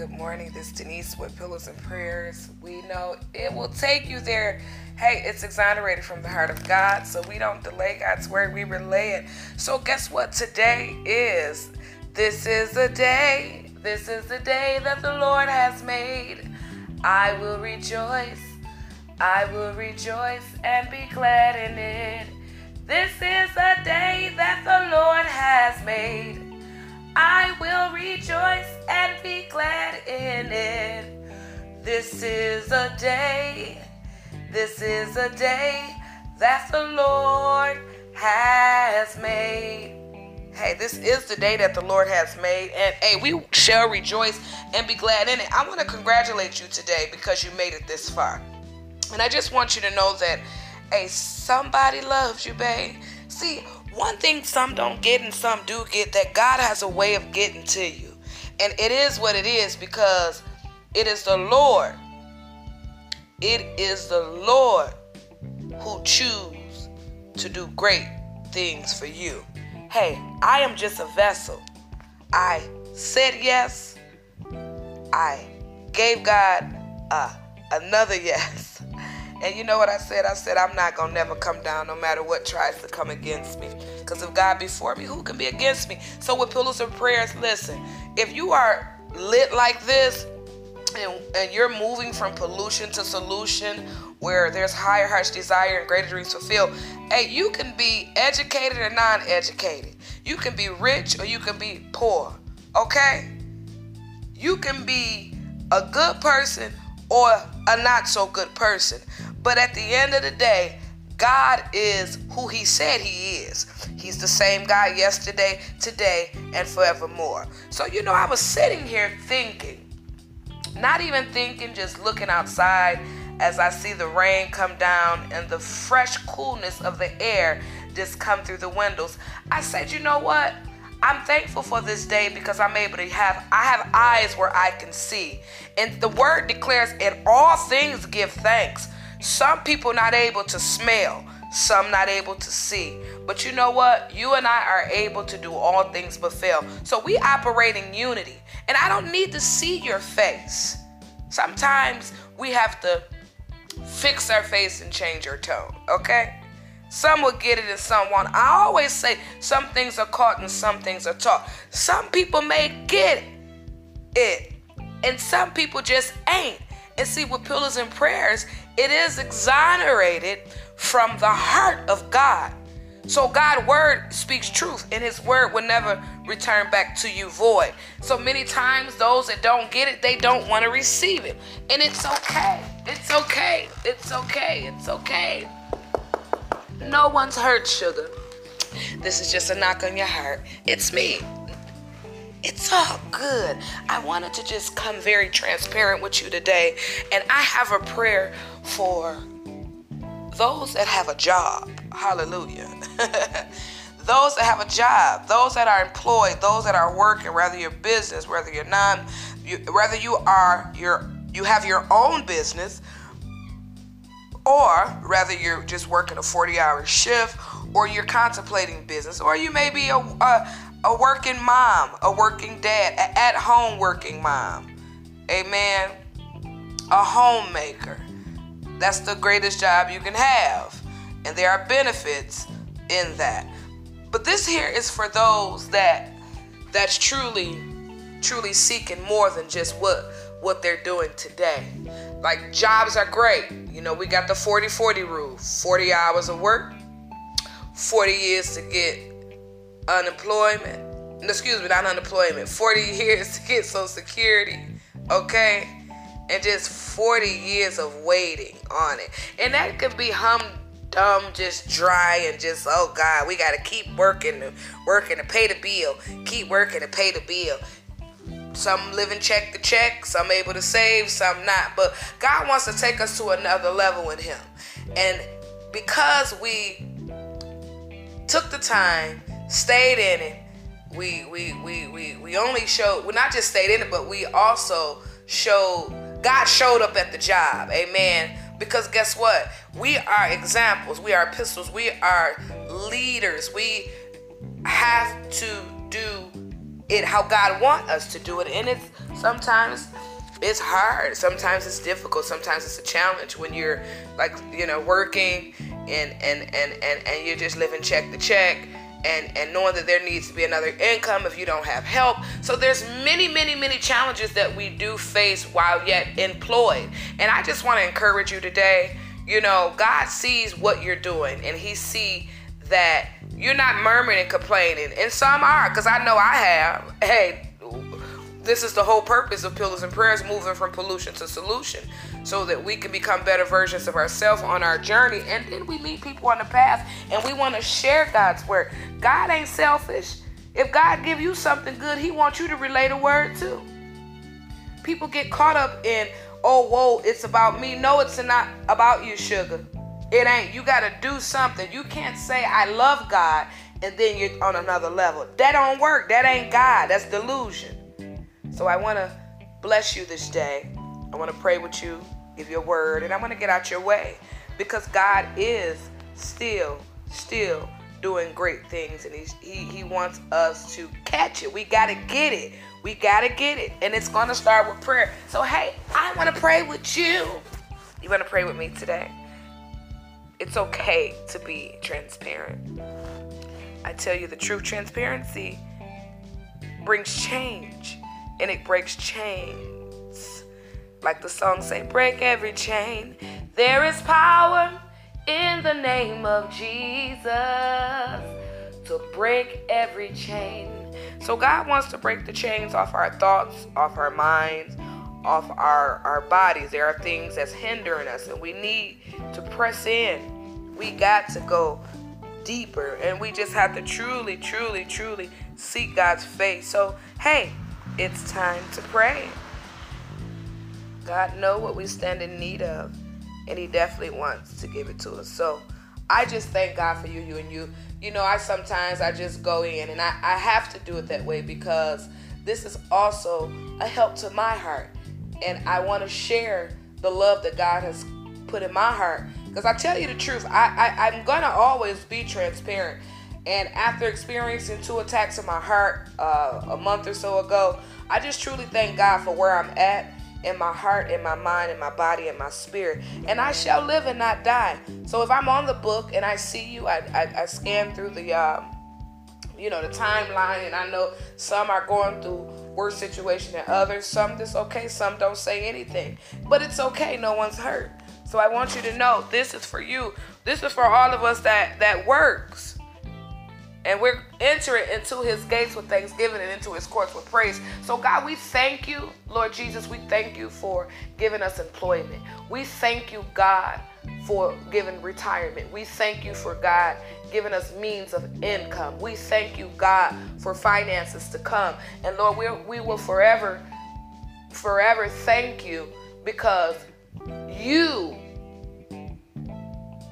Good morning. This is Denise with Pillows and Prayers. We know it will take you there. Hey, it's exonerated from the heart of God, so we don't delay God's word, we relay it. So, guess what today is? This is the day, this is the day that the Lord has made. I will rejoice, I will rejoice and be glad in it. This is a day that the Lord has made. I will rejoice and be glad in it. This is a day, this is a day that the Lord has made. Hey, this is the day that the Lord has made, and hey, we shall rejoice and be glad in it. I want to congratulate you today because you made it this far. And I just want you to know that, hey, somebody loves you, babe. See, one thing some don't get and some do get that God has a way of getting to you. And it is what it is because it is the Lord. It is the Lord who choose to do great things for you. Hey, I am just a vessel. I said yes. I gave God uh, another yes. And you know what I said? I said, I'm not going to never come down no matter what tries to come against me. Because if God be for me, who can be against me? So, with Pillows and Prayers, listen, if you are lit like this, and, and you're moving from pollution to solution where there's higher heart's desire and greater dreams fulfilled, hey, you can be educated or non educated. You can be rich or you can be poor, okay? You can be a good person or a not so good person. But at the end of the day, God is who He said He is. He's the same God yesterday, today, and forevermore. So, you know, I was sitting here thinking, not even thinking, just looking outside as I see the rain come down and the fresh coolness of the air just come through the windows. I said, you know what? I'm thankful for this day because I'm able to have I have eyes where I can see. And the word declares in all things give thanks. Some people not able to smell, some not able to see. But you know what? You and I are able to do all things but fail. So we operate in unity. And I don't need to see your face. Sometimes we have to fix our face and change our tone, okay? Some will get it and some won't. I always say some things are caught and some things are taught. Some people may get it, and some people just ain't. And see, with Pillows and Prayers, it is exonerated from the heart of God. So God's word speaks truth, and His word will never return back to you void. So many times, those that don't get it, they don't want to receive it, and it's okay. It's okay. It's okay. It's okay. No one's hurt, sugar. This is just a knock on your heart. It's me. It's all good. I wanted to just come very transparent with you today. And I have a prayer for those that have a job. Hallelujah. those that have a job, those that are employed, those that are working, whether you're business, whether you're not, you, whether you are your you have your own business, or rather you're just working a 40-hour shift, or you're contemplating business, or you may be a, a a working mom, a working dad, an at home working mom. Amen. A homemaker. That's the greatest job you can have. And there are benefits in that. But this here is for those that that's truly truly seeking more than just what what they're doing today. Like jobs are great. You know, we got the 40-40 rule. 40 hours of work, 40 years to get unemployment. Excuse me, not unemployment. 40 years to get Social Security. Okay? And just 40 years of waiting on it. And that could be hum dumb, just dry, and just, oh God, we got to keep working, working to pay the bill. Keep working to pay the bill. Some living check to check, some able to save, some not. But God wants to take us to another level with Him. And because we took the time stayed in it. We we we we we only showed we not just stayed in it, but we also showed God showed up at the job. Amen. Because guess what? We are examples. We are epistles. We are leaders. We have to do it how God want us to do it. And it's sometimes it's hard. Sometimes it's difficult. Sometimes it's a challenge when you're like, you know, working and and and and, and you're just living check to check and and knowing that there needs to be another income if you don't have help. So there's many many many challenges that we do face while yet employed. And i just want to encourage you today you know god sees what you're doing and he see that you're not murmuring and complaining. And some are because i know i have. Hey this is the whole purpose of Pillows and Prayers moving from pollution to solution so that we can become better versions of ourselves on our journey. And then we meet people on the path and we want to share god's word. God ain't selfish. If god give you something good he wants you to relay the word too. People get caught up in oh whoa it's about me. No it's not about you sugar. It ain't. You got to do something. You can't say i love god and then you're on another level. That don't work. That ain't god. That's delusion so I want to bless you this day. I want to pray with you, give you a word, and I want to get out your way because God is still, still doing great things and he's, he, he wants us to catch it. We got to get it. We got to get it. And it's going to start with prayer. So, hey, I want to pray with you. You want to pray with me today? It's okay to be transparent. I tell you the truth, transparency brings change and it breaks chains. Like the song say, break every chain. There is power in the name of Jesus to break every chain. So God wants to break the chains off our thoughts, off our minds, off our, our bodies. There are things that's hindering us, and we need to press in. We got to go deeper, and we just have to truly, truly, truly seek God's face. So, hey, it's time to pray. God know what we stand in need of, and He definitely wants to give it to us. So I just thank God for you, you and you. You know, I sometimes I just go in, and I, I have to do it that way because this is also a help to my heart, and I want to share the love that God has put in my heart. Because I tell you the truth, I, I I'm gonna always be transparent. And after experiencing two attacks in my heart uh, a month or so ago, I just truly thank God for where I'm at in my heart, in my mind, in my body, in my spirit. And I shall live and not die. So if I'm on the book and I see you, I, I, I scan through the, um, you know, the timeline, and I know some are going through worse situation than others. Some just okay, some don't say anything. But it's okay, no one's hurt. So I want you to know this is for you. This is for all of us that that works. And we're entering into his gates with thanksgiving and into his courts with praise. So, God, we thank you, Lord Jesus. We thank you for giving us employment. We thank you, God, for giving retirement. We thank you for God giving us means of income. We thank you, God, for finances to come. And Lord, we, we will forever, forever thank you because you,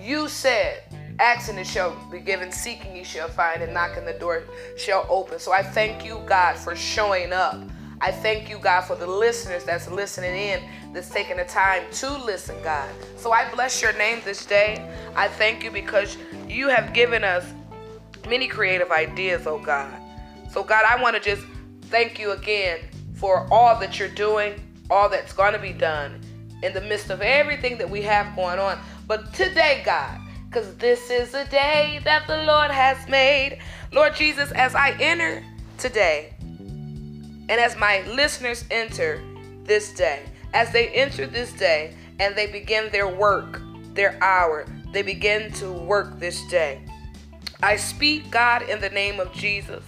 you said Asking it shall be given, seeking you shall find, and knocking the door shall open. So I thank you, God, for showing up. I thank you, God, for the listeners that's listening in, that's taking the time to listen, God. So I bless your name this day. I thank you because you have given us many creative ideas, oh God. So, God, I want to just thank you again for all that you're doing, all that's going to be done in the midst of everything that we have going on. But today, God, because this is a day that the Lord has made. Lord Jesus, as I enter today, and as my listeners enter this day, as they enter this day and they begin their work, their hour, they begin to work this day. I speak, God, in the name of Jesus.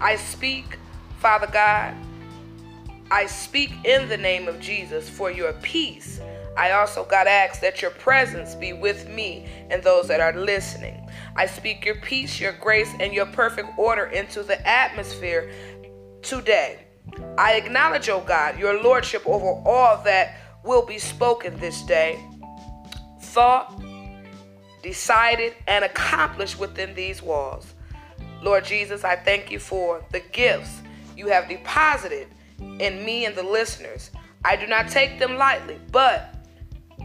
I speak, Father God, I speak in the name of Jesus for your peace I also, God, ask that your presence be with me and those that are listening. I speak your peace, your grace, and your perfect order into the atmosphere today. I acknowledge, O oh God, your lordship over all that will be spoken this day, thought, decided, and accomplished within these walls. Lord Jesus, I thank you for the gifts you have deposited in me and the listeners. I do not take them lightly, but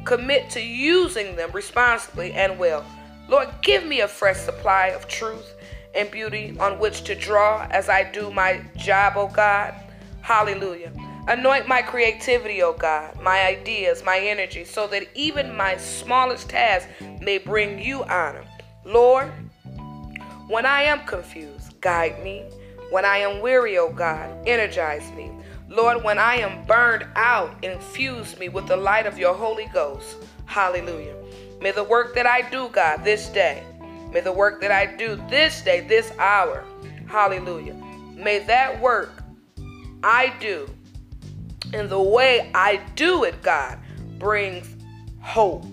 commit to using them responsibly and well. Lord, give me a fresh supply of truth and beauty on which to draw as I do my job, O God. Hallelujah. Anoint my creativity, O God, my ideas, my energy, so that even my smallest task may bring you honor. Lord, when I am confused, guide me. When I am weary, O God, energize me. Lord, when I am burned out, infuse me with the light of your Holy Ghost. Hallelujah. May the work that I do, God, this day, may the work that I do this day, this hour, hallelujah, may that work I do and the way I do it, God, brings hope,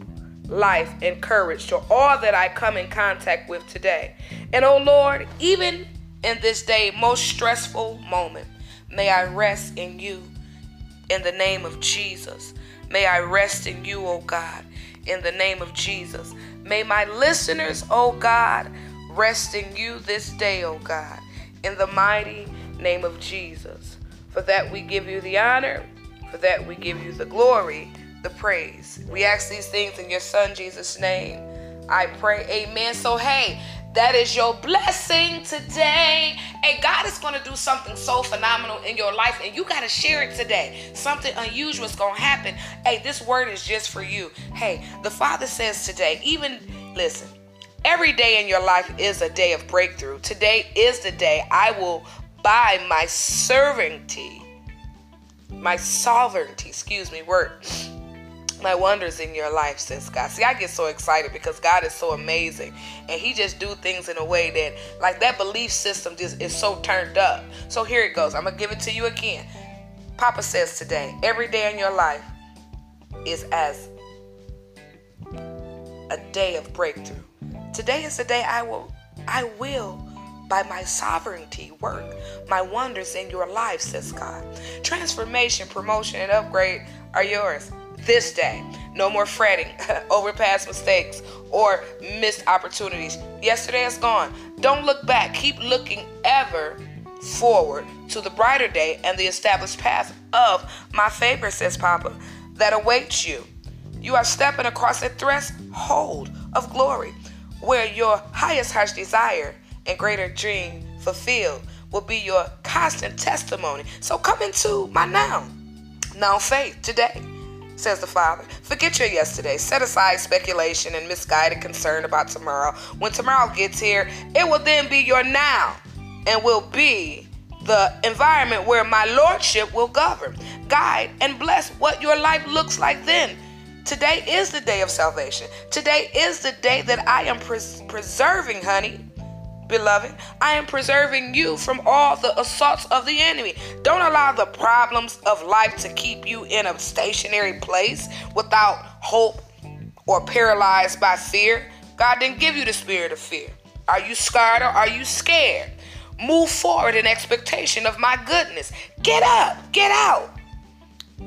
life, and courage to all that I come in contact with today. And oh Lord, even in this day, most stressful moment, may I rest in you in the name of Jesus. May I rest in you, oh God, in the name of Jesus. May my listeners, oh God, rest in you this day, oh God, in the mighty name of Jesus. For that we give you the honor, for that we give you the glory, the praise. We ask these things in your Son Jesus' name. I pray, amen. So, hey, that is your blessing today. And God is going to do something so phenomenal in your life, and you got to share it today. Something unusual is going to happen. Hey, this word is just for you. Hey, the Father says today, even listen, every day in your life is a day of breakthrough. Today is the day I will buy my sovereignty, my sovereignty, excuse me, word my wonders in your life, says God. See, I get so excited because God is so amazing, and He just do things in a way that, like that belief system, just is so turned up. So here it goes. I'm gonna give it to you again. Papa says today, every day in your life is as a day of breakthrough. Today is the day I will, I will by my sovereignty work my wonders in your life, says God. Transformation, promotion, and upgrade are yours this day. No more fretting over past mistakes or missed opportunities. Yesterday is gone. Don't look back. Keep looking ever forward to the brighter day and the established path of my favor, says Papa, that awaits you. You are stepping across a threshold of glory where your highest heart's desire and greater dream fulfilled will be your constant testimony. So come into my now, now faith today says the Father. Forget your yesterday. Set aside speculation and misguided concern about tomorrow. When tomorrow gets here, it will then be your now and will be the environment where my Lordship will govern, guide, and bless what your life looks like then. Today is the day of salvation. Today is the day that I am pres- preserving, honey beloved. I am preserving you from all the assaults of the enemy. Don't allow the problems of life to keep you in a stationary place without hope or paralyzed by fear. God didn't give you the spirit of fear. Are you scared or are you scared? Move forward in expectation of my goodness. Get up, get out.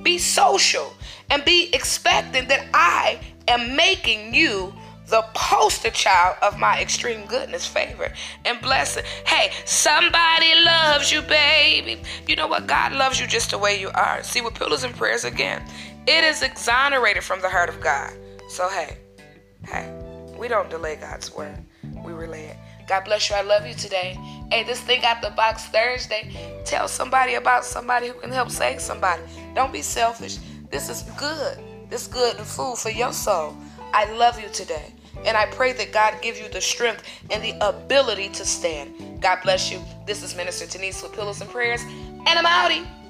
Be social and be expecting that I am making you the poster child of my extreme goodness, favor, and blessing. Hey, somebody loves you, baby. You know what? God loves you just the way you are. See, with Pillows and Prayers again, it is exonerated from the heart of God. So, hey, hey, we don't delay God's word, we relay it. God bless you. I love you today. Hey, this thing out the box Thursday. Tell somebody about somebody who can help save somebody. Don't be selfish. This is good. This is good food for your soul. I love you today. And I pray that God give you the strength and the ability to stand. God bless you. This is Minister Denise with Pillows and Prayers, and I'm outie.